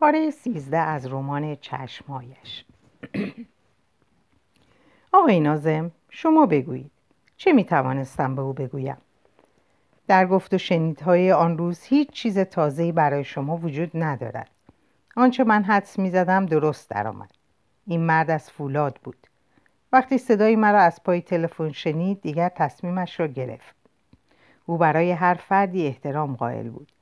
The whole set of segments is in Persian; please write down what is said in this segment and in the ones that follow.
پاره سیزده از رمان چشمهایش آقای نازم شما بگویید. چه می توانستم به او بگویم؟ در گفت و شنیدهای آن روز هیچ چیز تازه‌ای برای شما وجود ندارد. آنچه من حدس می زدم درست درآمد. این مرد از فولاد بود. وقتی صدای مرا از پای تلفن شنید دیگر تصمیمش را گرفت. او برای هر فردی احترام قائل بود.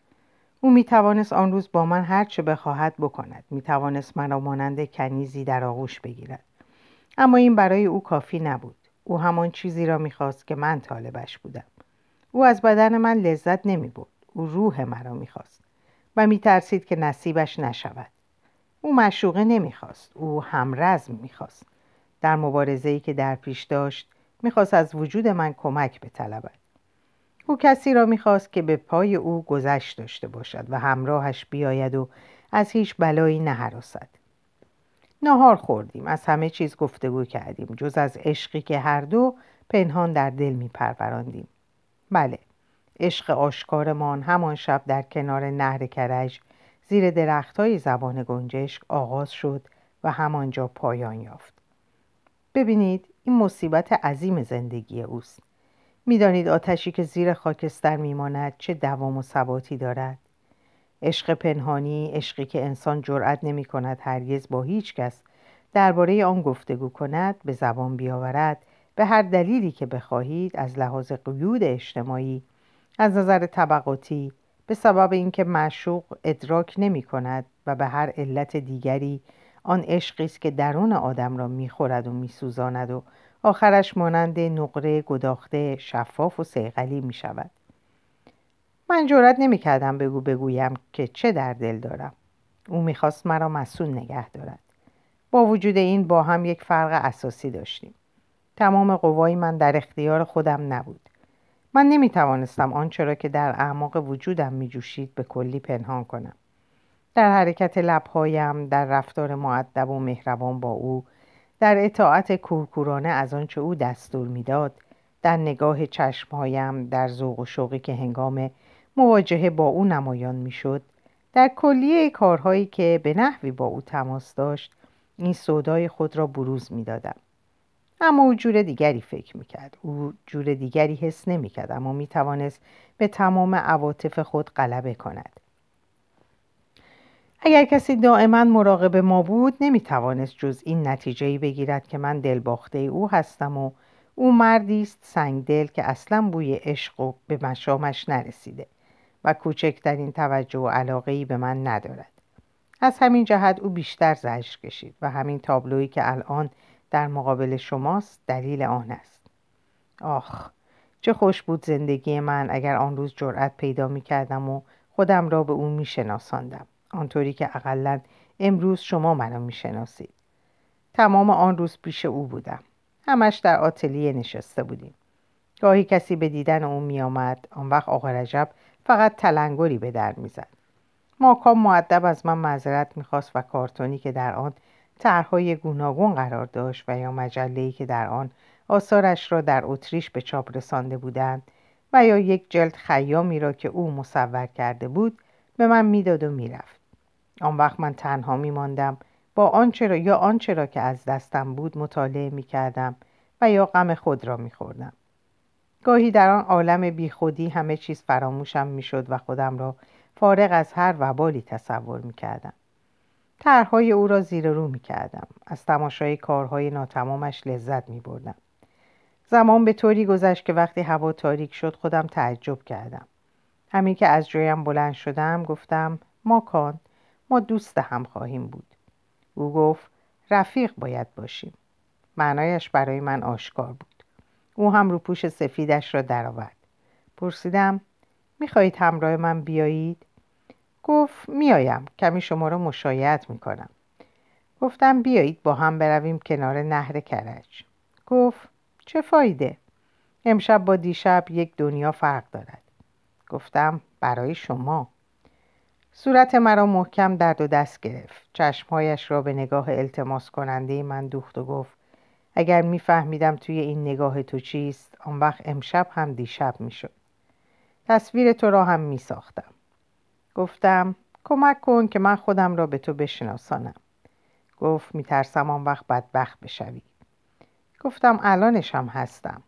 او می توانست آن روز با من هر چه بخواهد بکند. می توانست مرا مانند کنیزی در آغوش بگیرد. اما این برای او کافی نبود. او همان چیزی را می‌خواست که من طالبش بودم. او از بدن من لذت نمی بود. او روح مرا می‌خواست و میترسید که نصیبش نشود. او مشوقه نمی‌خواست. او همرزم می‌خواست. در مبارزه ای که در پیش داشت می‌خواست از وجود من کمک بطلبد او کسی را می‌خواست که به پای او گذشت داشته باشد و همراهش بیاید و از هیچ بلایی نهراسد. نهار خوردیم از همه چیز گفتگو کردیم جز از عشقی که هر دو پنهان در دل میپروراندیم. بله عشق آشکارمان همان شب در کنار نهر کرج زیر درخت های زبان گنجشک آغاز شد و همانجا پایان یافت. ببینید این مصیبت عظیم زندگی اوست. می‌دانید آتشی که زیر خاکستر میماند چه دوام و ثباتی دارد. عشق پنهانی عشقی که انسان جرأت نمی کند هرگز با هیچ کس درباره آن گفتگو کند به زبان بیاورد. به هر دلیلی که بخواهید از لحاظ قیود اجتماعی از نظر طبقاتی به سبب اینکه معشوق ادراک نمی کند و به هر علت دیگری آن عشقی است که درون آدم را می‌خورد و میسوزاند و آخرش مانند نقره گداخته شفاف و سیغلی می شود. من جرات نمی کردم بگو بگویم که چه در دل دارم. او می‌خواست مرا مسون نگه دارد. با وجود این با هم یک فرق اساسی داشتیم. تمام قوای من در اختیار خودم نبود. من نمی توانستم آنچه را که در اعماق وجودم می جوشید به کلی پنهان کنم. در حرکت لبهایم در رفتار معدب و مهربان با او در اطاعت کورکورانه از آنچه او دستور می‌داد در نگاه چشمهایم در ذوق و شوقی که هنگام مواجهه با او نمایان می‌شد در کلیه کارهایی که به نحوی با او تماس داشت این سودای خود را بروز می‌دادم. اما او جور دیگری فکر می‌کرد. او جور دیگری حس نمی‌کرد اما می‌توانست به تمام عواطف خود غلبه کند. اگر کسی دائما مراقب ما بود نمی‌توانست جز این نتیجه بگیرد که من دلباخته او هستم و او مردی است سنگدل که اصلا بوی عشق و به مشامش نرسیده و کوچکترین توجه و علاقه به من ندارد. از همین جهت او بیشتر زجر کشید و همین تابلویی که الان در مقابل شماست دلیل آن است. آخ چه خوش بود زندگی من اگر آن روز جرأت پیدا می کردم و خودم را به او می شناساندم آنطوری که اقلا امروز شما منو می شناسید تمام آن روز پیش او بودم. همش در آتلیه نشسته بودیم. گاهی کسی به دیدن او می آمد آن وقت آقا رجب فقط تلنگری به در می‌زد. ماکام معدب از من معذرت می‌خواست و کارتونی که در آن طرحهای گوناگون قرار داشت و یا مجله‌ای که در آن آثارش را در اتریش به چاپ رسانده بودند و یا یک جلد خیامی را که او مصور کرده بود به من می‌داد و می‌رفت. آن وقت من تنها میماندم. با آنچه را یا آنچه را که از دستم بود مطالعه می‌کردم و یا غم خود را میخوردم. گاهی در آن عالم بیخودی همه چیز فراموشم می‌شد و خودم را فارغ از هر وبالی تصور می‌کردم. طرحهای او را زیر رو می‌کردم. از تماشای کارهای ناتمامش لذت میبردم. زمان به طوری گذشت که وقتی هوا تاریک شد خودم تعجب کردم. همین که از جایم بلند شدم گفتم ما کان ما دوست هم خواهیم بود. او گفت رفیق باید باشیم. معنایش برای من آشکار بود. او هم رو پوش سفیدش را درآورد. پرسیدم می‌خواهید همراه من بیایید؟ گفت میایم کمی شما را مشایعت می‌کنم. گفتم بیایید با هم برویم کنار نهر کرج. گفت چه فایده؟ امشب با دیشب یک دنیا فرق دارد. گفتم برای شما. صورت مرا محکم درد و دست گرفت. چشمهایش را به نگاه التماس کننده من دوخت و گفت اگر میفهمیدم توی این نگاه تو چیست آن وقت امشب هم دیشب می‌شد. تصویر تو را هم میساختم. گفتم کمک کن که من خودم را به تو بشناسانم. گفت میترسم آن وقت بدبخت بشوی. گفتم الانش هم هستم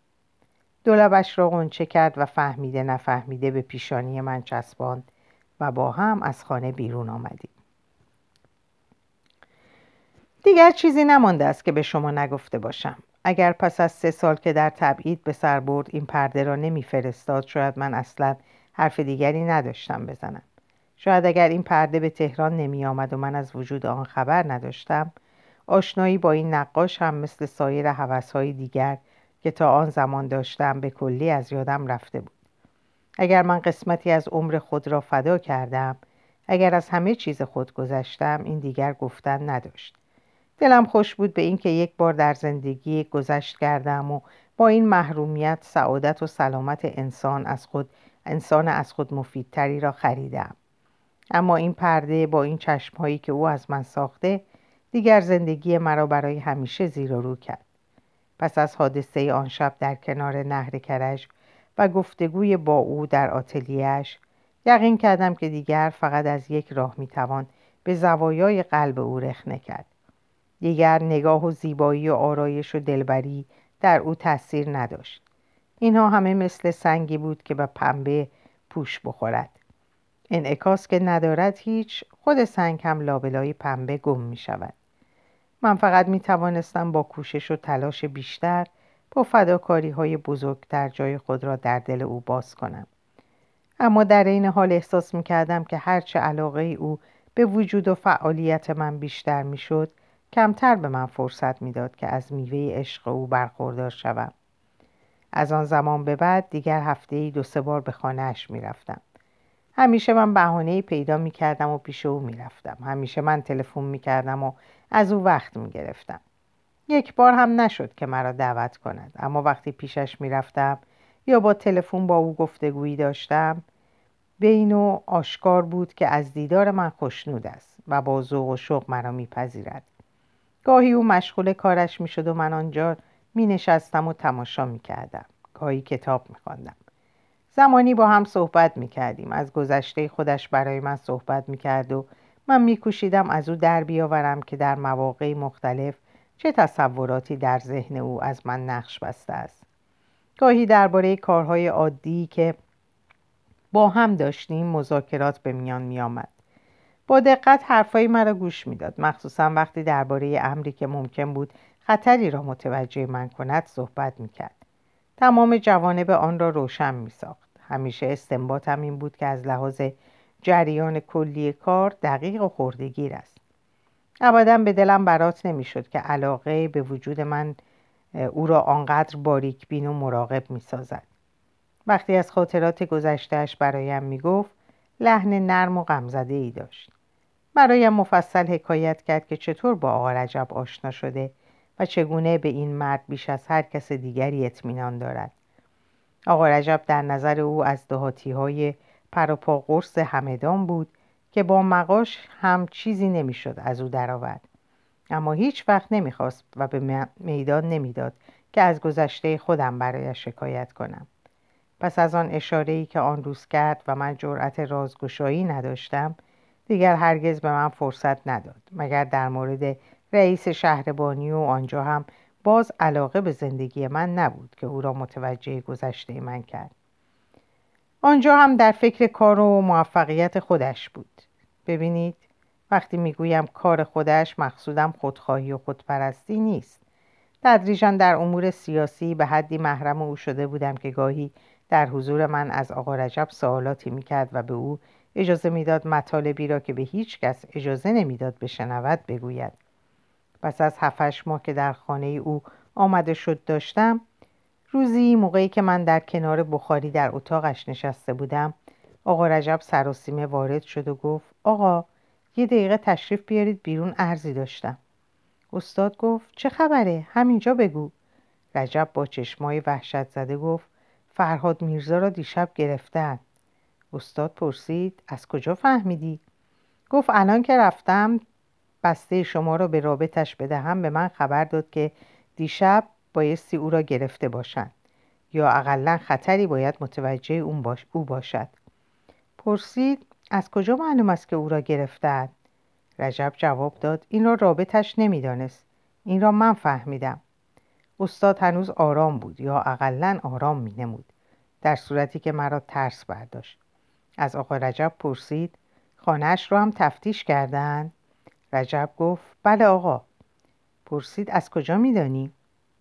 دولبش را قنچه کرد و فهمیده نفهمیده به پیشانی من چسباند. و با هم از خانه بیرون آمدیم. دیگر چیزی نمانده است که به شما نگفته باشم. اگر پس از سه سال که در تبعید به سر برد این پرده را نمیفرستاد شاید من اصلا حرف دیگری نداشتم بزنم. شاید اگر این پرده به تهران نمی آمد و من از وجود آن خبر نداشتم آشنایی با این نقاش هم مثل سایر حوثهای دیگر که تا آن زمان داشتم به کلی از یادم رفته بود. اگر من قسمتی از عمر خود را فدا کردم اگر از همه چیز خود گذشتم این دیگر گفتن نداشت. دلم خوش بود به اینکه یک بار در زندگی گذشت کردم و با این محرومیت سعادت و سلامت انسان از خود انسان از خود مفیدتری را خریدم. اما این پرده با این چشمهایی که او از من ساخته دیگر زندگی مرا برای همیشه زیر و رو کرد. پس از حادثه آن شب در کنار نهر کرج و گفتگوی با او در آتلیهش یقین کردم که دیگر فقط از یک راه می‌توان به زوایای قلب او رخنه کرد. دیگر نگاه و زیبایی و آرایش و دلبری در او تاثیر نداشت. اینها همه مثل سنگی بود که به پنبه پوش بخورد. انعکاس که ندارد هیچ خود سنگ هم لابلای پنبه گم می شود من فقط می توانستم با کوشش و تلاش بیشتر با فداکاری های بزرگتر جای خود را در دل او باز کنم اما در این حال احساس می کردم که هرچه علاقه او به وجود و فعالیت من بیشتر می شد کمتر به من فرصت می‌داد که از میوه عشق او برخوردار شوم از آن زمان به بعد دیگر هفته ای دو سه بار به خانهاش می‌رفتم همیشه من بهانه پیدا می کردم و پیش او می رفتم. همیشه من تلفن می کردم و از او وقت می گرفتم. یک بار هم نشد که مرا دعوت کند اما وقتی پیشش می رفتم یا با تلفن با او گفتگویی داشتم بین و آشکار بود که از دیدار من خوشنود است و با ذوق و شوق مرا میپذیرد گاهی او مشغول کارش می‌شد و من آنجا می نشستم و تماشا می کردم. گاهی کتاب می خواندم. زمانی با هم صحبت می کردیم. از گذشته خودش برای من صحبت می کرد و من می کوشیدم از او در بیاورم که در مواقع مختلف چه تصوراتی در ذهن او از من نقش بسته است. گاهی درباره کارهای عادی که با هم داشتیم مذاکرات به میان می آمد. با دقت حرفای مرا گوش می‌داد مخصوصا وقتی درباره امری که ممکن بود خطری را متوجه من کند صحبت می‌کرد تمام جوانب آن را روشن میساخت همیشه استنباطم این بود که از لحاظ جریان کلی کار دقیق و خوردگیر است ابدا به دلم برات نمی‌شد که علاقه به وجود من او را آنقدر باریک بین و مراقب می‌سازد. وقتی از خاطرات گذشتهش برایم می‌گفت لحن نرم و غمزده ای داشت. برایم مفصل حکایت کرد که چطور با آقا رجب آشنا شده و چگونه به این مرد بیش از هر کس دیگری اطمینان دارد. آقا رجب در نظر او از دهاتی های پروپا قرص همدان بود که با مقاش هم چیزی نمی‌شد از او درآورد. اما هیچ وقت نمی‌خواست و به میدان نمی‌داد که از گذشته خودم برایش شکایت کنم. پس از آن اشاره که آن روز کرد و من جرأت رازگشایی نداشتم دیگر هرگز به من فرصت نداد مگر در مورد رئیس شهربانی و آنجا هم باز علاقه به زندگی من نبود که او را متوجه گذشته من کرد. آنجا هم در فکر کار و موفقیت خودش بود. ببینید وقتی می‌گویم کار خودش مقصودم خودخواهی و خودپرستی نیست. تدریجا در امور سیاسی به حدی محرم او شده بودم که گاهی در حضور من از آقا رجب سوالاتی می‌کرد و به او اجازه می‌داد مطالبی را که به هیچ کس اجازه نمی‌داد بشنود بگوید. پس از هفتش ماه که در خانه او آمده شد داشتم روزی موقعی که من در کنار بخاری در اتاقش نشسته بودم آقا رجب سراسیمه وارد شد و گفت آقا یه دقیقه تشریف بیارید بیرون ارزی داشتم. استاد گفت چه خبره؟ همینجا بگو. رجب با چشمای وحشت زده گفت فرهاد میرزا را دیشب گرفتن. استاد پرسید از کجا فهمیدی؟ گفت الان که رفتم بسته شما را به رابطش بدهم به من خبر داد که دیشب بایستی او را گرفته باشند یا اقلا خطری باید متوجه اون باش او باشد. پرسید از کجا معلوم است که او را گرفتند رجب جواب داد این را رابطش نمی‌دانست. این را من فهمیدم. استاد هنوز آرام بود یا اقلا آرام می نمود در صورتی که مرا ترس برداشت. از آقا رجب پرسید خانهاش را هم تفتیش کردن؟ رجب گفت بله آقا. پرسید از کجا میدانی؟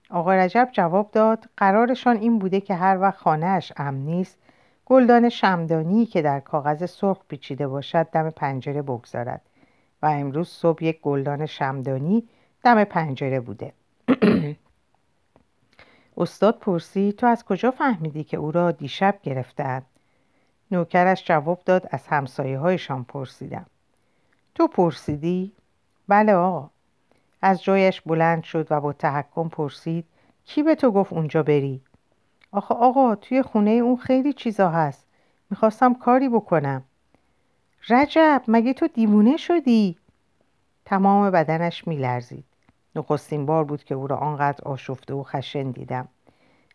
آقا رجب جواب داد قرارشان این بوده که هر وقت خانهاش امن نیست گلدان شمدانی که در کاغذ سرخ پیچیده باشد دم پنجره بگذارد و امروز صبح یک گلدان شمدانی دم پنجره بوده. استاد پرسید تو از کجا فهمیدی که او را دیشب گرفتند نوکرش جواب داد از همسایه هایشان پرسیدم. تو پرسیدی؟ بله آقا. از جایش بلند شد و با تحکم پرسید کی به تو گفت اونجا بری؟ آخه آقا توی خونه اون خیلی چیزا هست. می‌خواستم کاری بکنم. رجب مگه تو دیوونه شدی؟ تمام بدنش میلرزید. نخستین بار بود که او را آنقدر آشفته و خشن دیدم.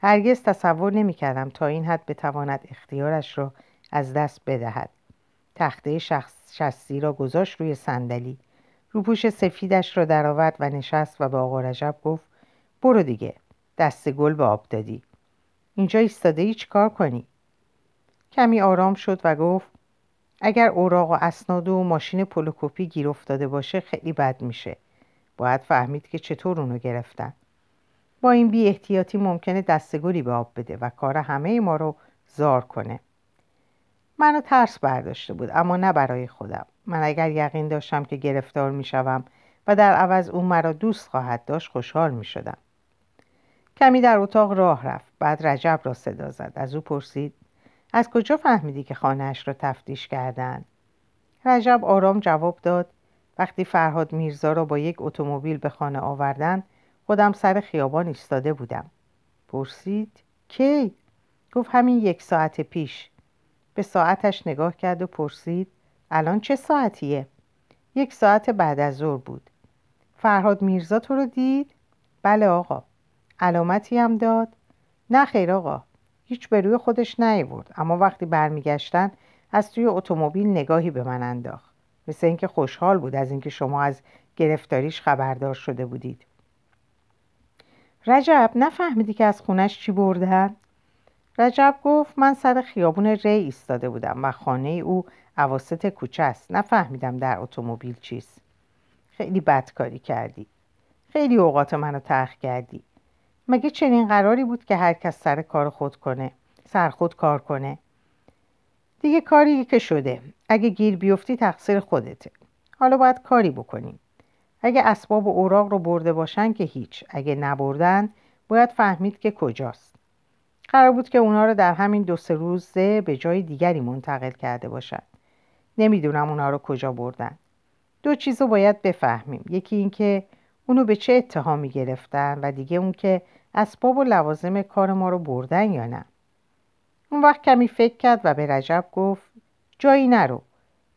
هرگز تصور نمی‌کردم تا این حد بتواند اختیارش را از دست بدهد. تخته شخص شستی را گذاشت روی صندلی. روپوش سفیدش را درآورد و نشست و به آقا رجب گفت برو دیگه دست گل به آب دادی. اینجا ایستاده ای کار کنی؟ کمی آرام شد و گفت اگر اوراق و اسناد و ماشین پولوکوپی گیر افتاده باشه خیلی بد میشه. باید فهمید که چطور اونو گرفتن. با این بی احتیاطی ممکنه دستگلی به آب بده و کار همه ما رو زار کنه. منو ترس برداشته بود اما نه برای خودم. من اگر یقین داشتم که گرفتار می شوم و در عوض او مرا دوست خواهد داشت خوشحال می شدم. کمی در اتاق راه رفت بعد رجب را صدا زد. از او پرسید از کجا فهمیدی که خانهاش را تفتیش کردند رجب آرام جواب داد وقتی فرهاد میرزا را با یک اتومبیل به خانه آوردن خودم سر خیابان ایستاده بودم. پرسید کی؟ گفت همین یک ساعت پیش. به ساعتش نگاه کرد و پرسید الان چه ساعتیه؟ یک ساعت بعد از ظهر بود فرهاد میرزا تو رو دید؟ بله آقا علامتی هم داد؟ نه خیر آقا هیچ به روی خودش نیورد اما وقتی برمیگشتن از توی اتومبیل نگاهی به من انداخت مثل اینکه خوشحال بود از اینکه شما از گرفتاریش خبردار شده بودید رجب نفهمیدی که از خونش چی بردن؟ رجب گفت من سر خیابون ری ایستاده بودم و خانه او عواست کوچه است. نفهمیدم در اتومبیل چیست. خیلی بدکاری کردی. خیلی اوقات منو ترخ کردی. مگه چنین قراری بود که هر کس سر کار خود کنه سر خود کار کنه؟ دیگه کاری که شده. اگه گیر بیفتی تقصیر خودته. حالا باید کاری بکنیم. اگه اسباب و اوراق رو برده باشن که هیچ. اگه نبردن باید فهمید که کجاست. قرار بود که اونا رو در همین دو سه روزه به جای دیگری منتقل کرده باشن. نمی‌دونم اونا رو کجا بردن. دو چیز رو باید بفهمیم. یکی اینکه اونو به چه اتهامی گرفتن و دیگه اون که اسباب و لوازم کار ما رو بردن یا نه. اون وقت کمی فکر کرد و به رجب گفت جایی نرو.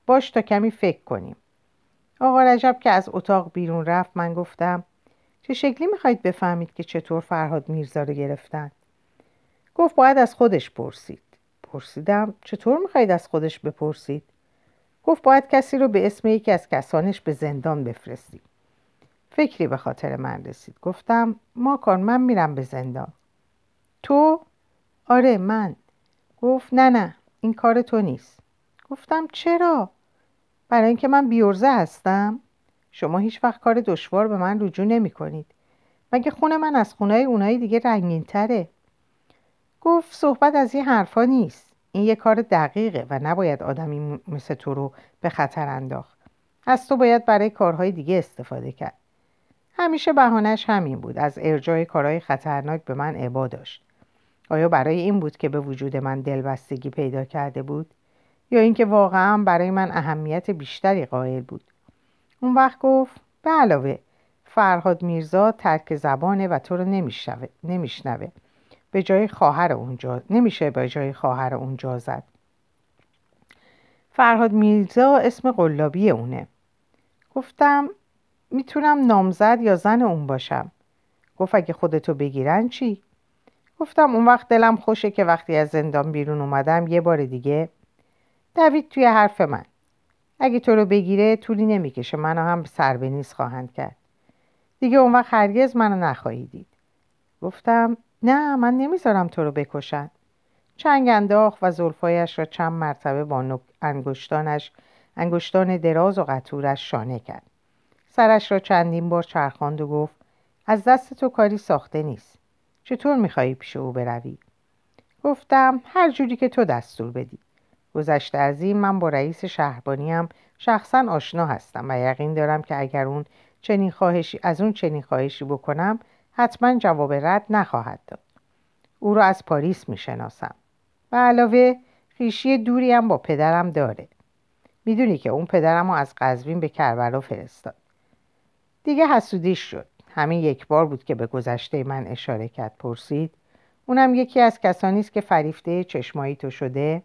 باش تا کمی فکر کنیم. آقا رجب که از اتاق بیرون رفت من گفتم چه شکلی می‌خواید بفهمید که چطور فرهاد میرزا رو گرفتن؟ گفت باید از خودش پرسید. پرسیدم چطور می‌خواید از خودش بپرسید؟ گفت باید کسی رو به اسم یکی از کسانش به زندان بفرستیم فکری به خاطر من رسید. گفتم ماکان من میرم به زندان. تو؟ آره من. گفت نه نه این کار تو نیست. گفتم چرا؟ برای اینکه من بیورزه هستم. شما هیچ وقت کار دشوار به من رجوع نمی کنید مگه خونه من از خونه اونایی دیگه رنگین تره گفت صحبت از این حرفا نیست. این یه کار دقیقه و نباید آدمی مثل تو رو به خطر انداخت. از تو باید برای کارهای دیگه استفاده کرد. همیشه بهانش همین بود. از ارجای کارهای خطرناک به من عبا داشت. آیا برای این بود که به وجود من دلبستگی پیدا کرده بود؟ یا اینکه واقعا برای من اهمیت بیشتری قائل بود؟ اون وقت گفت به علاوه فرهاد میرزا ترک زبانه و تو رو نمیشنوه. به جای خواهر اونجا نمیشه به جای خواهر اونجا زد. فرهاد میرزا اسم قلابی اونه. گفتم می‌تونم نامزد یا زن اون باشم. گفت اگه خودتو بگیرن چی؟ گفتم اون وقت دلم خوشه که وقتی از زندان بیرون اومدم یه بار دیگه دوید توی حرف من. اگه تو رو بگیره طولی نمی‌کشه. منو هم سر به خواهند کرد. دیگه اون وقت هرگز منو نخواهی دید. گفتم نه من نمی‌ذارم تو رو بکشن. چنگ انداخت و زلفایش را چند مرتبه با انگشتانش انگشتان دراز و قطورش شانه کرد. سرش را چندین بار چرخاند و گفت از دست تو کاری ساخته نیست. چطور میخوایی پیش او بروی؟ گفتم هر جوری که تو دستور بدی. گذشته از این من با رئیس شهربانیم شخصا آشنا هستم و یقین دارم که اگر اون چنین خواهشی از اون چنین خواهشی بکنم حتما جواب رد نخواهد داد. او را از پاریس می‌شناسم و علاوه خیشی دوری هم با پدرم داره. می‌دونی که اون پدرم رو از قزوین به کربلا فرستاد. دیگه حسودیش شد. همین یک بار بود که به گذشته من اشاره کرد. پرسید اونم یکی از کسانی است که فریفته چشمایی تو شده؟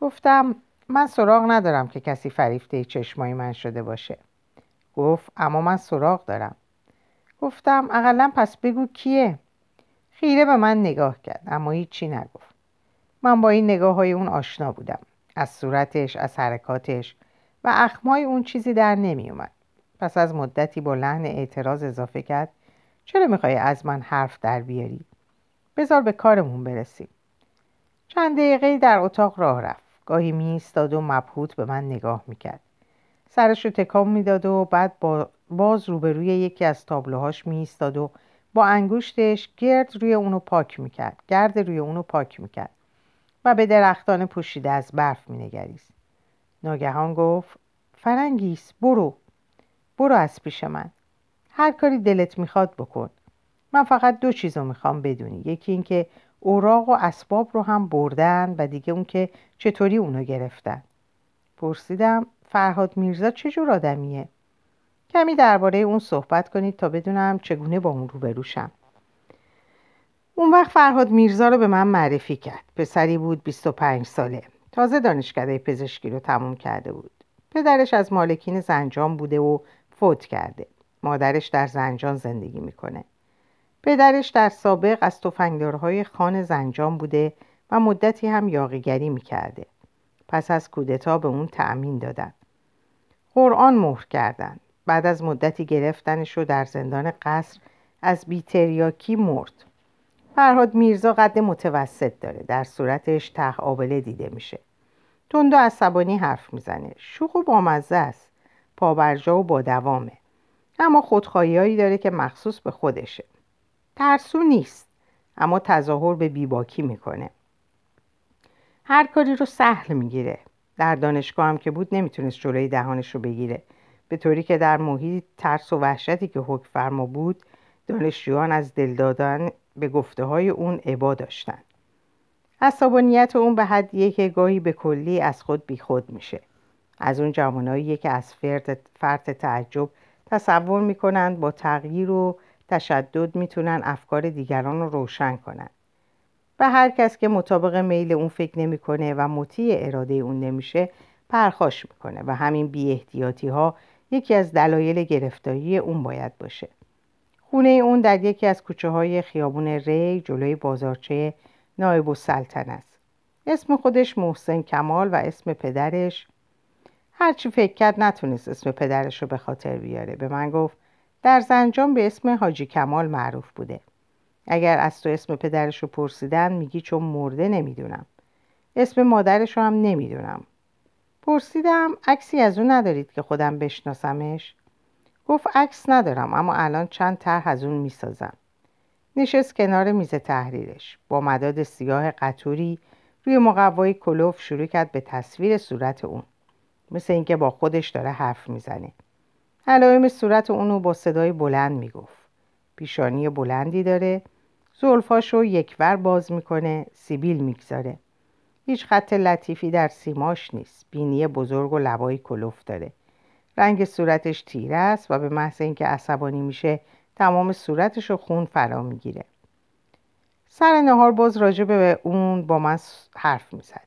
گفتم من سراغ ندارم که کسی فریفته چشمایی من شده باشه. گفت اما من سراغ دارم. گفتم اقلا پس بگو کیه؟ خیره به من نگاه کرد اما هیچی نگفت. من با این نگاه های اون آشنا بودم از صورتش از حرکاتش و اخمای اون چیزی در نمی اومد پس از مدتی با لحن اعتراض اضافه کرد چرا می‌خوای از من حرف در بیاری؟ بذار به کارمون برسیم. چند دقیقه در اتاق راه رفت. گاهی می و مبهوت به من نگاه می‌کرد. سرش رو تکام می‌داد و بعد با باز روبروی یکی از تابلوهاش می ایستاد و با انگشتش گرد روی اونو پاک می‌کرد گرد روی اونو پاک می‌کرد و به درختان پوشیده از برف مینگریست. ناگهان گفت فرنگیس برو برو از پیش من. هر کاری دلت می‌خواد بکن. من فقط دو چیز رو می‌خوام بدونی. یکی اینکه اوراق و اسباب رو هم بردن و دیگه اون که چطوری اونو گرفتن. پرسیدم فرهاد میرزا چجور آدمیه؟ کمی درباره اون صحبت کنید تا بدونم چگونه با اون روبروشم اون وقت فرهاد میرزا رو به من معرفی کرد. پسری بود 25 ساله. تازه دانشکده پزشکی رو تموم کرده بود. پدرش از مالکین زنجان بوده و فوت کرده. مادرش در زنجان زندگی می‌کنه. پدرش در سابق از تفنگدارهای خان زنجان بوده و مدتی هم یاقیگری می‌کرده. پس از کودتا به اون تأمین دادن. قرآن مهر کردن. بعد از مدتی گرفتنش رو در زندان قصر از بیتریاکی مرد. فرهاد میرزا قد متوسط داره در صورتش ته آبله دیده میشه. تند و عصبانی حرف می‌زنه. شوخ و بامزه است. پابرجا و با دوامه. اما خودخواهیهایی داره که مخصوص به خودشه. ترسو نیست اما تظاهر به بیباکی می‌کنه. هر کاری رو سهل می‌گیره. در دانشگاه هم که بود نمی‌تونست جلوی دهانش رو بگیره. به طوری که در محیط ترس و وحشتی که حکم فرما بود دانشجویان از دل دادن به گفته های اون عبا داشتن عصبانیت اون به حدیه که گاهی به کلی از خود بیخود میشه. از اون جوانایی که از فرد, فرد تعجب تصور می‌کنند با تغییر و تشدد می‌تونن افکار دیگران رو روشن کنند و هر کس که مطابق میل اون فکر نمی‌کنه و مطیع اراده اون نمیشه پرخاش می‌کنه و همین بی ها یکی از دلایل گرفتاری اون باید باشه. خونه اون در یکی از کوچه های خیابون ری جلوی بازارچه نایب السلطنه است. اسم خودش محسن کمال و اسم پدرش. هرچی فکر کرد نتونست اسم پدرش رو به خاطر بیاره. به من گفت در زنجان به اسم حاجی کمال معروف بوده. اگر از تو اسم پدرش رو پرسیدن میگی چون مرده نمی‌دونم. اسم مادرش رو هم نمی‌دونم. پرسیدم عکسی از اون ندارید که خودم بشناسمش؟ گفت عکس ندارم اما الان چند طرح از اون می‌سازم. نشست کنار میز تحریرش. با مداد سیاه قطوری روی مقوای کلوف شروع کرد به تصویر صورت اون. مثل اینکه با خودش داره حرف می‌زنه. علائم صورت اونو با صدای بلند می‌گفت. پیشانی بلندی داره. زلفاشو یکور باز می‌کنه. سیبیل می‌گذاره. هیچ خط لطیفی در سیماش نیست. بینی بزرگ و لبایی کلوف داره. رنگ صورتش تیره است و به محض اینکه عصبانی میشه تمام صورتش رو خون فرا می‌گیره. سر نهار باز راجع به اون با من حرف می‌زد.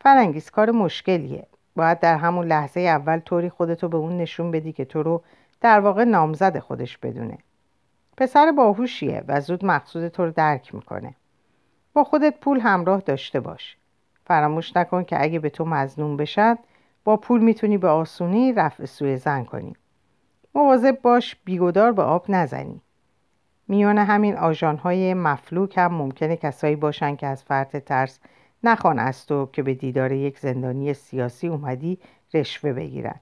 فرنگیز کار مشکلیه. باید در همون لحظه اول طوری خودتو به اون نشون بدی که تو رو در واقع نامزد خودش بدونه. پسر باهوشیه و زود مقصود تو رو درک می‌کنه. با خودت پول همراه داشته باش. فراموش نکن که اگه به تو مزنون بشن با پول می‌تونی به آسونی رفع سوی زن کنی مواظب باش بیگدار به آب نزنی میان همین آژانهای مفلوک هم ممکنه کسایی باشن که از فرط ترس نخوان از تو که به دیدار یک زندانی سیاسی اومدی رشوه بگیرن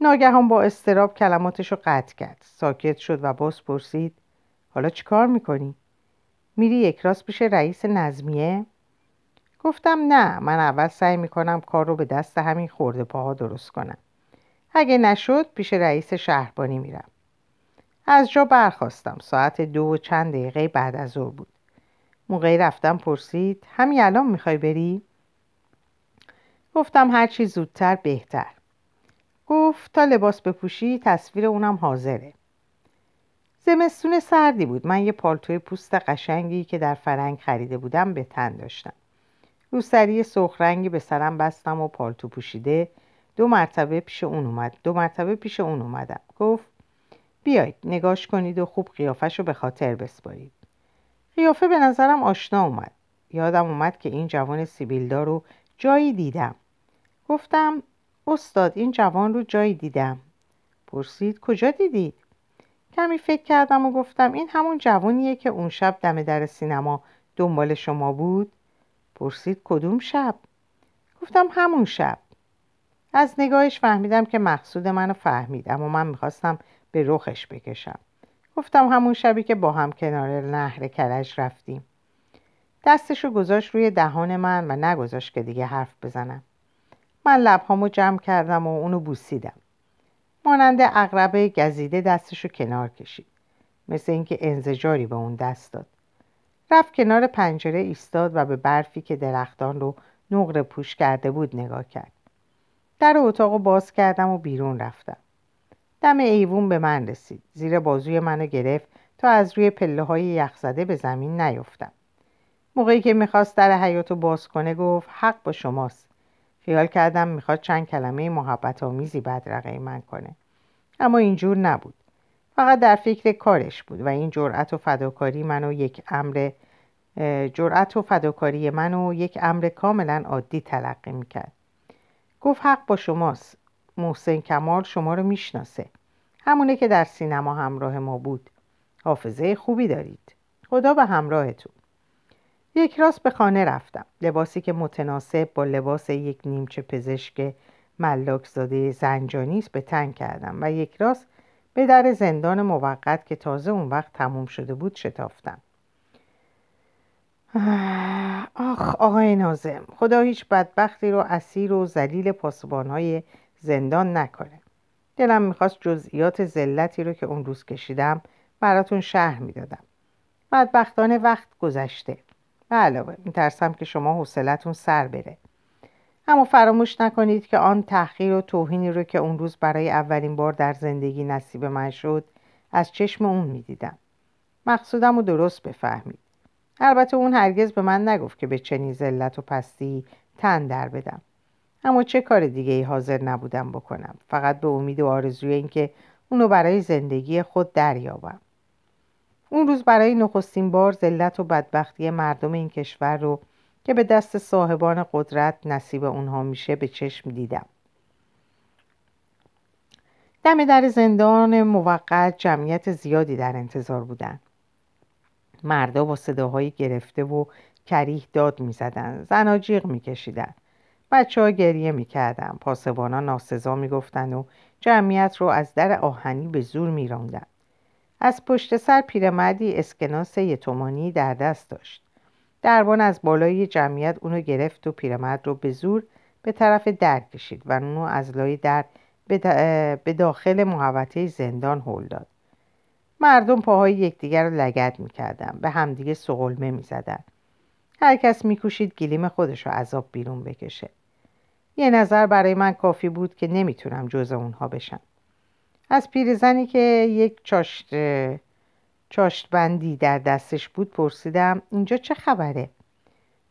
ناگهان با استراب کلماتش رو قطع کرد ساکت شد و باز پرسید حالا چیکار می‌کنی؟ میری یک راست پیش رئیس نظمیه؟ گفتم نه من اول سعی می‌کنم کار رو به دست همین خورده پاها درست کنم. اگه نشد پیش رئیس شهربانی میرم. از جا برخواستم ساعت دو و چند دقیقه بعد از ظهر بود. موقعی رفتم پرسید همین الان می‌خوای بری؟ گفتم هرچی زودتر بهتر. گفت تا لباس بپوشی تصویر اونم حاضره. زمستون سردی بود. من یه پالتوی پوست قشنگی که در فرنگ خریده بودم به تن داشتم. روسری سرخ رنگی به سرم بستم و پالتو پوشیده. دو مرتبه پیش اون اومد. دو مرتبه پیش اون اومدم. گفت بیایید نگاش کنید و خوب قیافش رو به خاطر بسپارید. قیافه به نظرم آشنا اومد. یادم اومد که این جوان سیبیلدار رو جایی دیدم. گفتم استاد این جوان رو جایی دیدم. پرسید کجا دیدید؟ کمی فکر کردم و گفتم این همون جوانیه که اون شب دم در سینما دنبال شما بود؟ پرسید کدوم شب؟ گفتم همون شب. از نگاهش فهمیدم که مقصود منو فهمید اما من می‌خواستم به رخش بکشم. گفتم همون شبی که با هم کنار نهر کرج رفتیم. دستشو گذاشت روی دهان من و نگذاشت که دیگه حرف بزنم. من لبهامو جمع کردم و اونو بوسیدم. مانند اغربه گزیده دستشو کنار کشید. مثل اینکه انزجاری به اون دست داد. رفت کنار پنجره ایستاد و به برفی که درختان رو نقره پوش کرده بود نگاه کرد. در اتاق باز کردم و بیرون رفتم. دم ایوون به من رسید. زیر بازوی منو گرفت تا از روی پله های یخزده به زمین نیفتم. موقعی که می‌خواست در حیاتو باز کنه گفت حق با شماست. خیال کردم می‌خواد چند کلمه محبت آمیزی بدرقه من کنه. اما اینجور نبود. فقط در فکر کارش بود و این جرأت و فداکاری منو یک امر جرأت و فداکاری منو یک امر کاملا عادی تلقی می‌کرد. گفت حق با شماست. محسن کمال شما رو می‌شناسه. همونه که در سینما همراه ما بود. حافظه خوبی دارید. خدا به همراهتون. یک راست به خانه رفتم. لباسی که متناسب با لباس یک نیمچه پزشک ملاک زاده زنجانی به تن کردم و یک راست به در زندان موقت که تازه اون وقت تموم شده بود شتافتم. آخ آقای نازم خدا هیچ بدبختی رو اسیر و زلیل پاسبانهای زندان نکنه. دلم می‌خواست جزئیات زلتی رو که اون روز کشیدم براتون شهر می‌دادم. بدبختانه وقت گذشته. به علاوه میترسم که شما حوصلتون سر بره. اما فراموش نکنید که آن تحقیر و توهینی رو که اون روز برای اولین بار در زندگی نصیب من شد از چشم اون می‌دیدم. مقصودم رو درست بفهمید. البته اون هرگز به من نگفت که به چنین ذلت و پستی تن در بدم. اما چه کار دیگه ای حاضر نبودم بکنم؟ فقط به امید و آرزوی اینکه اونو برای زندگی خود دریابم. اون روز برای نخستین بار ذلت و بدبختی مردم این کشور رو که به دست صاحبان قدرت نصیب اونها میشه به چشم دیدم. دم در زندان موقت جمعیت زیادی در انتظار بودن. مردا با صداهایی گرفته و کریه داد می‌زدن زنا جیغ میکشیدن. بچه ها گریه می‌کردن پاسبانا ناسزا می‌گفتن و جمعیت رو از در آهنی به زور میراندن. از پشت سر پیرمردی اسکناس یتومانی در دست داشت. دربان از بالای جمعیت اونو گرفت و پیرمرد رو به زور به طرف در کشید و اونو از لای در به داخل محوطه زندان هل داد. مردم پاهای یکدیگر رو لگد می‌کردن به همدیگه سقلمه می‌زدن. هر کس میکوشید گلیم خودش رو عذاب بیرون بکشه. یه نظر برای من کافی بود که نمی‌تونم جز اونها بشم. از پیرزنی که یک چاشت چاشت بندی در دستش بود پرسیدم اینجا چه خبره؟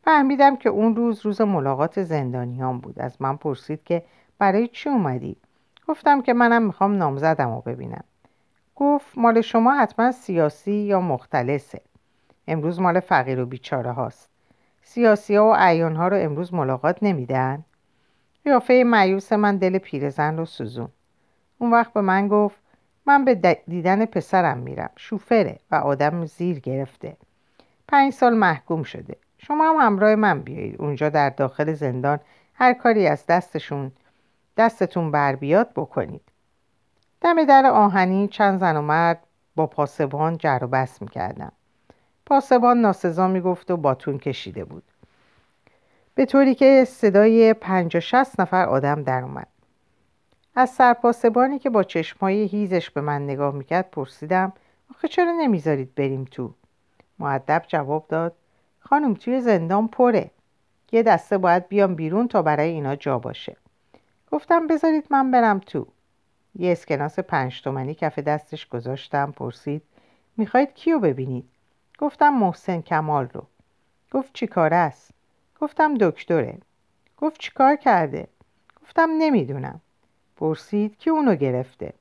فهمیدم که اون روز روز ملاقات زندانیان بود از من پرسید که برای چی اومدی؟ گفتم که منم می‌خوام نامزدم رو ببینم گفت مال شما حتما سیاسی یا مختلسه امروز مال فقیر و بیچاره هاست سیاسی ها و عیان ها رو امروز ملاقات نمیدن؟ قیافه معیوس من دل پیرزن رو سوزون اون وقت به من گفت من به دیدن پسرم میرم. شوفره و آدم زیر گرفته. پنج سال محکوم شده. شما هم همراه من بیایید. اونجا در داخل زندان هر کاری از دستشون دستتون بر بیاد بکنید. دم در آهنی چند زن و مرد با پاسبان جر و بس می‌کردن. پاسبان ناسزا می‌گفت و باتون کشیده بود. به طوری که صدای پنج و شست نفر آدم در اومد. از سرپاسبانی که با چشمهای هیزش به من نگاه می‌کرد پرسیدم آخه چرا نمی‌ذارید بریم تو؟ معدب جواب داد خانم توی زندان پره. یه دسته باید بیام بیرون تا برای اینا جا باشه. گفتم بذارید من برم تو. یه اسکناس پنج تومنی کف دستش گذاشتم پرسید می‌خواید کیو ببینید؟ گفتم محسن کمال رو. گفت چی کار است؟ گفتم دکتره. گفت چی کار کرده؟ گفتم نمی‌دونم. پرسید کی اونو گرفته.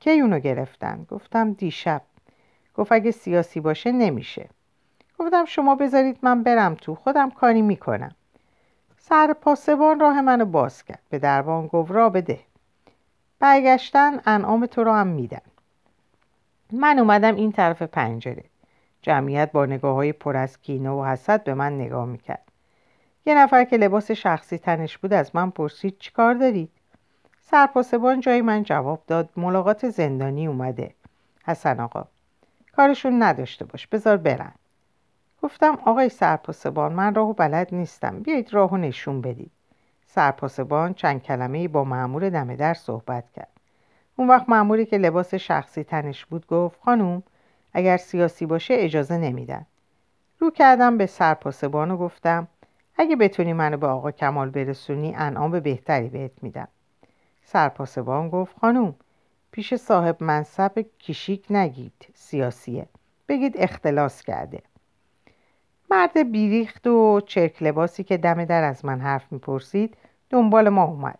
کی اونو گرفتن؟ گفتم دیشب. گفت اگه سیاسی باشه نمیشه. گفتم شما بذارید من برم تو خودم کاری می‌کنم. سر پاسبان راه منو باز کرد. به دربان گفت را بده. برگشتن انعام تو رو هم میدن. من اومدم این طرف پنجره. جمعیت با نگاه های پر از کینه و حسد به من نگاه می‌کرد. یه نفر که لباس شخصی تنش بود از من پرسید چیکار دارید؟ سرپاسبان جای من جواب داد. ملاقات زندانی اومده. حسن آقا کارشون نداشته باش بذار برن. گفتم آقای سرپاسبان من راهو بلد نیستم. بیایید راهو نشون بدید. سرپاسبان چند کلمه با معمور دم در صحبت کرد. اون وقت معموری که لباس شخصی تنش بود گفت خانوم اگر سیاسی باشه اجازه نمیدن. رو کردم به سرپاسبان و گفتم اگه بتونی منو به آقا کمال برسونی انعام بهتری بهت میدم. سرپاسبان گفت خانوم پیش صاحب منصب کشیک نگید سیاسیه. بگید اختلاس کرده. مرد بیریخت و چرک لباسی که دم در از من حرف می‌پرسید دنبال ما اومد.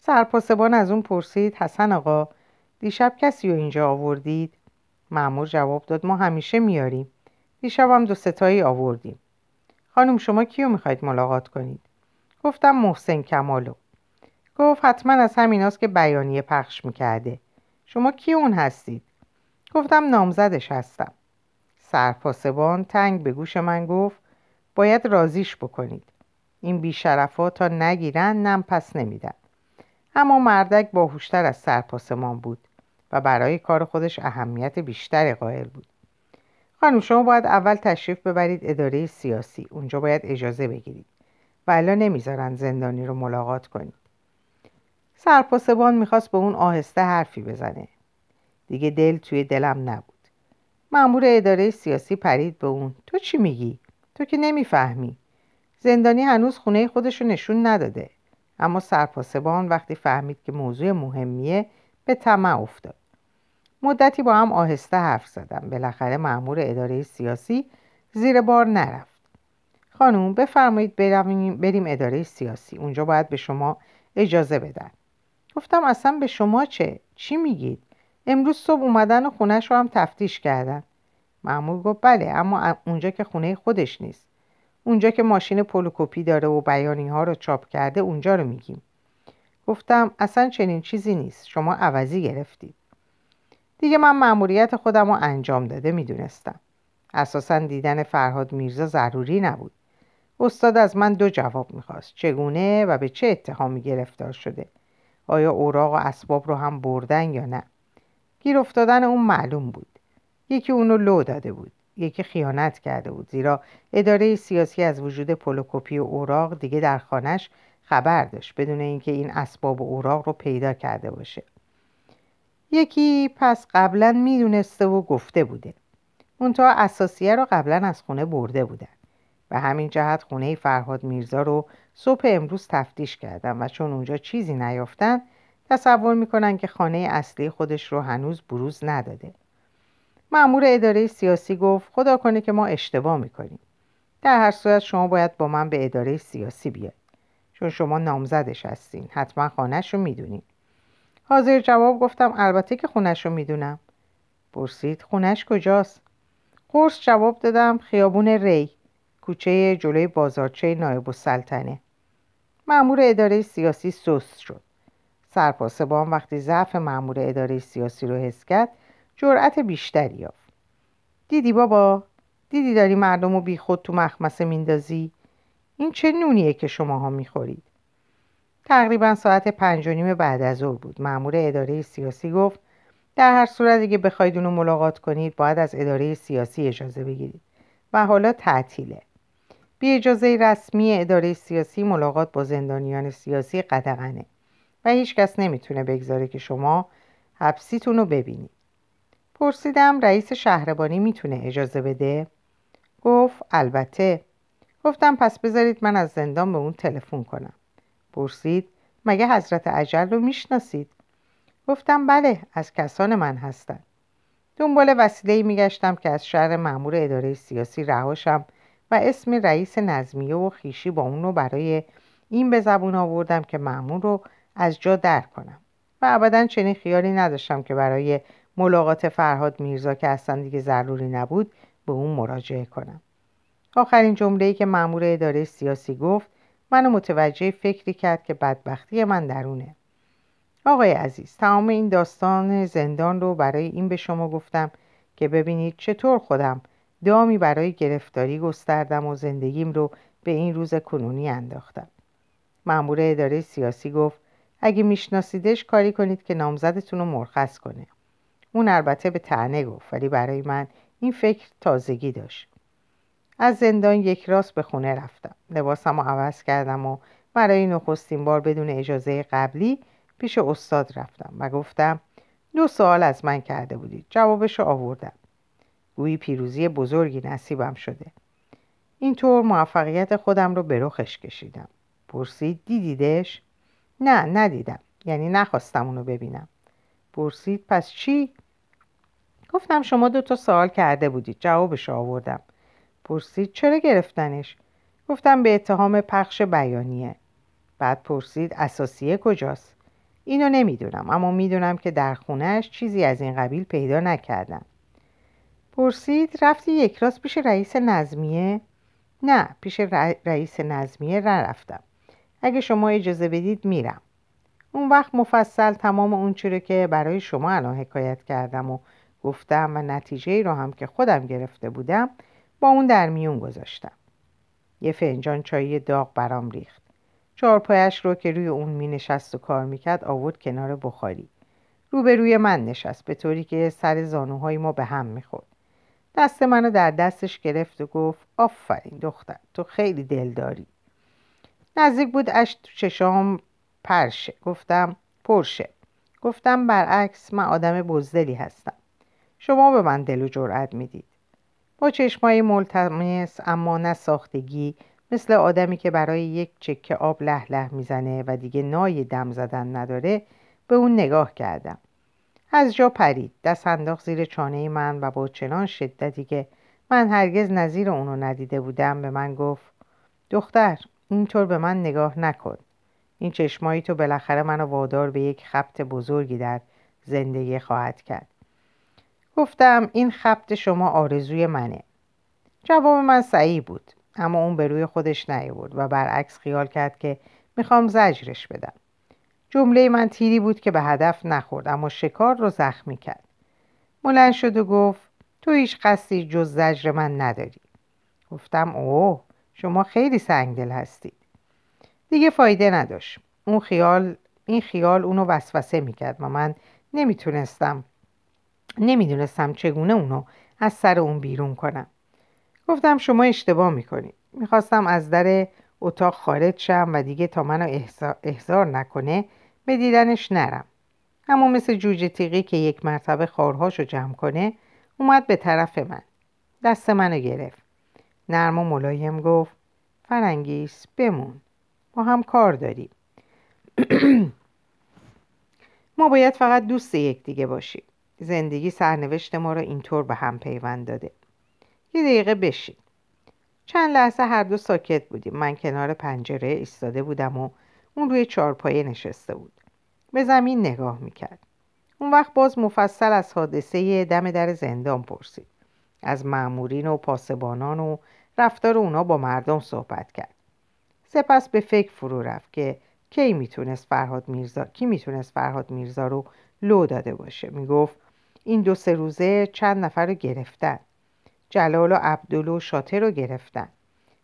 سرپاسبان از اون پرسید حسن آقا دیشب کسی رو اینجا آوردید؟ معمور جواب داد ما همیشه میاریم. دیشب هم دو ستایی آوردیم. خانم شما کیو می‌خواید ملاقات کنید؟ گفتم محسن کمالو. گفت حتما از همیناست که بیانیه پخش می‌کرده. شما کی اون هستید؟ گفتم نامزدش هستم. سرپاسبان تنگ به گوش من گفت باید رازیش بکنید. این بیشرفا تا نگیرن نم پس نمیدن. اما مردک باهوشتر از سرپاسمان بود و برای کار خودش اهمیت بیشتری قائل بود. خانم شما باید اول تشریف ببرید اداره سیاسی. اونجا باید اجازه بگیرید. و الا نمی‌ذارن زندانی رو ملاقات کنید. سرپاسبان می‌خواست به اون آهسته حرفی بزنه. دیگه دل توی دلم نبود. مأمور اداره سیاسی پرید به اون. تو چی میگی؟ تو که نمی‌فهمی. زندانی هنوز خونه خودش رو نشون نداده. اما سرپاسبان وقتی فهمید که موضوع مهمیه به طمع افتاد. مدتی با هم آهسته حرف زدم بالاخره مأمور اداره سیاسی زیر بار نرفت. خانوم بفرمایید بریم, بریم اداره سیاسی. اونجا باید به شما اجازه بدن. گفتم اصلا به شما چه؟ چی میگید؟ امروز صبح اومدن و خونش رو هم تفتیش کردن. معمول گفت بله اما اونجا که خونه خودش نیست. اونجا که ماشین پولوکوپی داره و بیانی ها رو چاپ کرده اونجا رو میگیم. گفتم اصلا چنین چیزی نیست. شما عوضی گرفتید. دیگه من مأموریت خودم رو انجام داده می‌دونستم. اساسا دیدن فرهاد میرزا ضروری نبود. استاد از من دو جواب می‌خواست. چگونه و به چه اتهامی گرفتار شده؟ آیا اوراق و اسباب رو هم بردن یا نه؟ گیر افتادن اون معلوم بود. یکی اونو لو داده بود یکی خیانت کرده بود. زیرا اداره سیاسی از وجود پولوکوپی و اوراق دیگه در خانش خبر داشت بدون اینکه این اسباب و اوراق رو پیدا کرده باشه. یکی پس قبلا می‌دونسته و گفته بوده. منتها اساسیه رو قبلا از خونه برده بودن. و همین جهت خونه فرهاد میرزا رو صبح امروز تفتیش کردن و چون اونجا چیزی نیافتن تصور می‌کنن که خانه اصلی خودش رو هنوز بروز نداده. معمور اداره سیاسی گفت خدا کنه که ما اشتباه می‌کنیم. در هر صورت شما باید با من به اداره سیاسی بیاد چون شما نامزدش هستین. حتما خانهش رو می‌دونین. حاضر جواب گفتم البته که خونش رو می‌دونم. پرسید خونش کجاست؟ قرص جواب دادم خیابون ری. کوچه جلوی بازارچه نایب السلطنه. مأمور اداره سیاسی سست شد. سرپاسبان وقتی ضعف مأمور اداره سیاسی رو حس کرد جرأت بیشتری یافت. دیدی بابا؟ دیدی داری مردم رو بی خود تو مخمسه میندازی؟ این چه نونیه که شماها می‌خورید؟ تقریبا ساعت پنج و نیم بعد از ظهر بود. مأمور اداره سیاسی گفت در هر صورت اگه بخواید اونو ملاقات کنید باید از اداره سیاسی اجازه بگیرید. و حالا تعطیله. بی اجازه رسمی اداره سیاسی ملاقات با زندانیان سیاسی قدغنه و هیچ کس نمی‌تونه بگذاره که شما حبسیتون رو ببینید. پرسیدم رئیس شهربانی می‌تونه اجازه بده؟ گفت البته. گفتم پس بذارید من از زندان به اون تلفن کنم. پرسید مگه حضرت عجل رو می‌شناسید؟ گفتم بله از کسان من هستند دنبال وسیله میگشتم که از شهر مأمور اداره سیاسی رهاشم و اسم رئیس نظمیه و خیشی با اون رو برای این به زبون آوردم که مأمور رو از جا در کنم. و ابدا چنین خیالی نداشتم که برای ملاقات فرهاد میرزا که اصلا دیگه ضروری نبود به اون مراجعه کنم. آخرین جمله‌ای که مأمور اداره سیاسی گفت منو متوجه فکری کرد که بدبختی من درونه. آقای عزیز تمام این داستان زندان رو برای این به شما گفتم که ببینید چطور خودم دامی برای گرفتاری گستردم و زندگیم رو به این روز کنونی انداختم. مأمور اداره سیاسی گفت اگه میشناسیدش کاری کنید که نامزدتون رو مرخص کنه. اون البته به تنه گفت ولی برای من این فکر تازگی داشت. از زندان یک راست به خونه رفتم. لباسم رو عوض کردم و برای نخستین بار بدون اجازه قبلی پیش استاد رفتم و گفتم دو سوال از من کرده بودید. جوابش رو آوردم. گویی پیروزی بزرگی نصیبم شده اینطور موفقیت خودم رو به رخش کشیدم پرسید دیدیدش؟ نه ندیدم یعنی نخواستم اونو ببینم پرسید پس چی؟ گفتم شما دو تا سوال کرده بودید جوابش آوردم پرسید چرا گرفتنش؟ گفتم به اتهام پخش بیانیه بعد پرسید اساسیه کجاست؟ اینو نمی‌دونم اما می‌دونم که در خونهش چیزی از این قبیل پیدا نکردم پرسید رفتی یک راست پیش رئیس نظمیه؟ نه پیش رئیس نظمیه نرفتم. اگه شما اجازه بدید میرم. اون وقت مفصل تمام اون رو که برای شما الان حکایت کردم و گفتم و نتیجه رو هم که خودم گرفته بودم با اون در میون گذاشتم. یه فنجان چایی داغ برام ریخت. چهارپایش رو که روی اون می نشست و کار می‌کرد آورد کنار بخاری. روبروی من نشست به طوری که سر زانوهای ما به هم می‌خورد. دست منو در دستش گرفت و گفت آفرین دختر تو خیلی دل داری نزدیک بود اش تو چشام پرشه. گفتم پرشه. گفتم برعکس من آدم بزدلی هستم. شما به من دل و جرأت می‌دید. با چشمای ملتمس اما نه ساختگی مثل آدمی که برای یک چکه آب له له می‌زنه و دیگه نای دم زدن نداره به اون نگاه کردم. از جا پرید. دست انداخت زیر چانه من و با چنان شدتی که من هرگز نظیر اونو ندیده بودم به من گفت دختر اینطور به من نگاه نکن. این چشمایی تو بالاخره منو وادار به یک خبت بزرگی در زندگی خواهد کرد. گفتم این خبت شما آرزوی منه. جواب من صحیح بود اما اون به روی خودش نیاورد و برعکس خیال کرد که می‌خوام زجرش بدم. جمله من تیری بود که به هدف نخورد اما شکار رو زخمی کرد. بلند شد و گفت تو هیچ قصدی جز زجر من نداری. گفتم اوه شما خیلی سنگدل هستید. دیگه فایده نداشت. اون خیال این خیال اونو وسوسه می‌کرد و من نمی‌تونستم نمی‌دونستم چگونه اونو از سر اون بیرون کنم. گفتم شما اشتباه می‌کنید. می‌خواستم از در اتاق خارج شم و دیگه تا منو احضار نکنه به دیدنش نرم. اما مثل جوجه تیغی که یک مرتبه خارهاشو جمع کنه اومد به طرف من. دست منو گرفت. نرم و ملایم گفت فرنگیس بمون. ما هم کار داریم. ما باید فقط دوست یکدیگه باشیم. زندگی سرنوشت ما رو اینطور به هم پیوند داده. یه دقیقه بشین. چند لحظه هر دو ساکت بودیم. من کنار پنجره ایستاده بودم و اون روی چارپایه نشسته بود. به زمین نگاه می‌کرد. اون وقت باز مفصل از حادثه دم در زندان پرسید. از معمورین و پاسبانان و رفتار اونا با مردم صحبت کرد. سپس به فکر فرو رفت که کی می‌تونست فرهاد میرزا کی می‌تونست فرهاد میرزا رو لو داده باشه. می‌گفت این دو سه روزه چند نفر رو گرفتن. جلال و عبدال و رو گرفتن.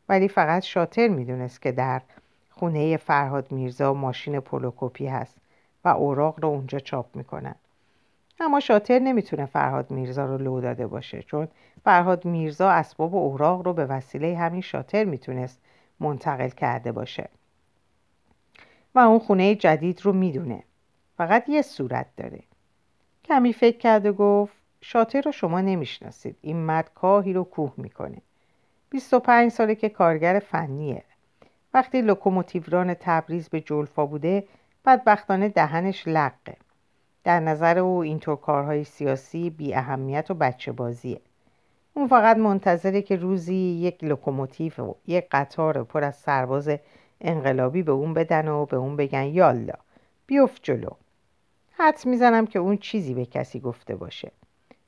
ولی فقط شاطر می‌دونست که در خونه فرهاد میرزا ماشین پولوکوپی هست و اوراق رو اونجا چاپ می‌کنن. اما شاطر نمی‌تونه فرهاد میرزا رو لو داده باشه چون فرهاد میرزا اسباب اوراق رو به وسیله همین شاطر می‌تونست منتقل کرده باشه. و اون خونه جدید رو می‌دونه. فقط یه صورت داره. کمی فکر کرد و گفت شاطر رو شما نمی‌شناسید. این مرد کاهی رو کوه می‌کنه. 25 ساله که کارگر فنیه. وقتی لوکوموتیوران تبریز به جلفا بوده بدبختانه دهنش لقه در نظر او اینطور کارهای سیاسی بی اهمیت و بچه بازیه. اون فقط منتظره که روزی یک لوکوموتیو و یک قطار پر از سرباز انقلابی به اون بدن و به اون بگن یالا بیفت جلو. حدس می‌زنم که اون چیزی به کسی گفته باشه.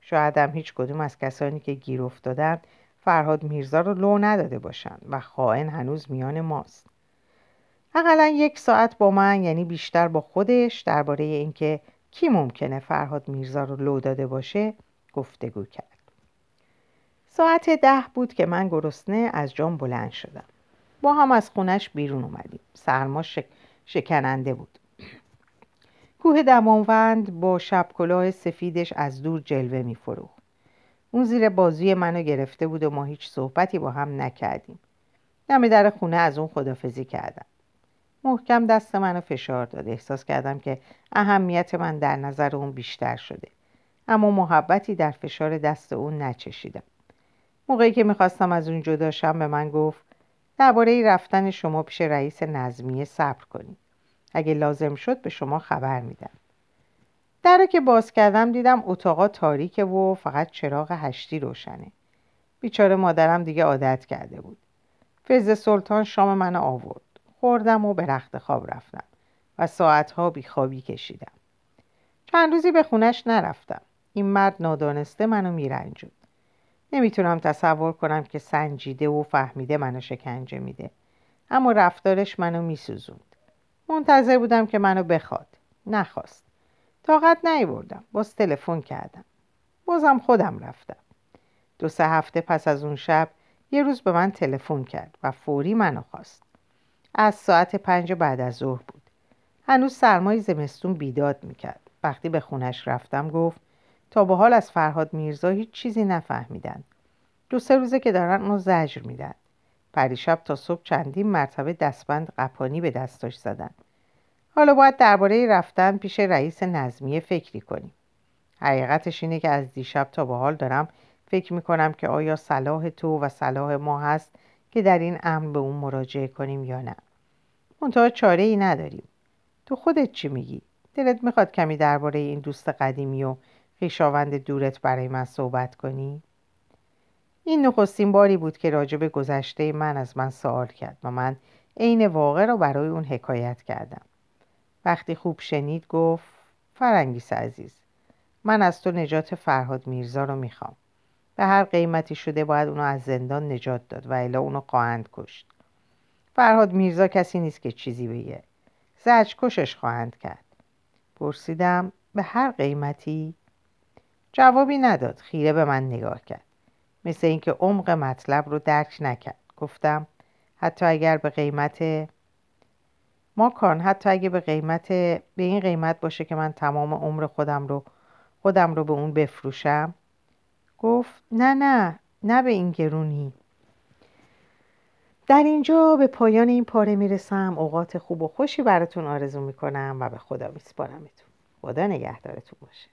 شاید هم هیچ کدوم از کسانی که گیر افتادن فرهاد میرزا رو لو نداده باشن و خائن هنوز میان ماست. اقلا یک ساعت با من یعنی بیشتر با خودش درباره اینکه کی ممکنه فرهاد میرزا رو لو داده باشه گفتگو کرد. ساعت ده بود که من گرسنه از جام بلند شدم. با هم از خونش بیرون اومدیم. سرما شک... شکننده بود. کوه دماوند با شب کلاه سفیدش از دور جلوه میفروخت. اون زیر بازوی منو گرفته بود و ما هیچ صحبتی با هم نکردیم. دم در خونه از اون خدافزی کردم. محکم دست منو فشار داد. احساس کردم که اهمیت من در نظر اون بیشتر شده. اما محبتی در فشار دست اون نچشیدم. موقعی که می‌خواستم از اون جداشم به من گفت درباره رفتن شما پیش رئیس نظمیه صبر کنید اگه لازم شد به شما خبر میدم. در که باز کردم دیدم اتاقا تاریکه و فقط چراغ هشتی روشنه. بیچاره مادرم دیگه عادت کرده بود. فز سلطان شام من آورد. خوردم و به رخت خواب رفتم و ساعتها بیخوابی کشیدم. چند روزی به خونش نرفتم. این مرد نادانسته منو میرنجود نمی‌تونم تصور کنم که سنجیده و فهمیده منو شکنجه میده. اما رفتارش منو میسوزوند. منتظر بودم که منو بخواد. نخواست. طاقت نیوردم. باز تلفن کردم. بازم خودم رفتم. دو سه هفته پس از اون شب یه روز به من تلفن کرد و فوری منو خواست. از ساعت پنج بعد از ظهر بود. هنوز سرمای زمستون بیداد می‌کرد. وقتی به خونش رفتم گفت تا به حال از فرهاد میرزا هیچ چیزی نفهمیدن. دو سه روزه که دارن اونو زجر میدن. پریشب تا صبح چندین مرتبه دستبند قپانی به دستاش زدن. حالا باید درباره رفتن پیش رئیس نظمیه فکری کنیم حقیقتش اینه که از دیشب تا به حال دارم فکر می‌کنم که آیا صلاح تو و صلاح ما هست که در این امر به اون مراجعه کنیم یا نه منتها چاره ای نداریم تو خودت چی میگی؟ دلت می‌خواد کمی درباره این دوست قدیمی و خویشاوند دورت برای من صحبت کنی؟ این نخستین باری بود که راجع به گذشته من از من سوال کرد و من عین واقع را برای اون حکایت کردم وقتی خوب شنید گفت فرنگیس عزیز من از تو نجات فرهاد میرزا رو می‌خوام. به هر قیمتی شده باید اونو از زندان نجات داد و الا اونو خواهند کشت. فرهاد میرزا کسی نیست که چیزی بگه. زج کشش خواهند کرد. پرسیدم به هر قیمتی؟ جوابی نداد. خیره به من نگاه کرد. مثل اینکه عمق مطلب رو درک نکرد. گفتم حتی اگر به قیمت ما کان حتی اگه به قیمت به این قیمت باشه که من تمام عمر خودم رو خودم رو به اون بفروشم. گفت نه نه نه به این گرونی. در اینجا به پایان این پاره می‌رسم. اوقات خوب و خوشی براتون آرزو می‌کنم و به خدا میسپارمتون. خدا نگهدارتون باشه.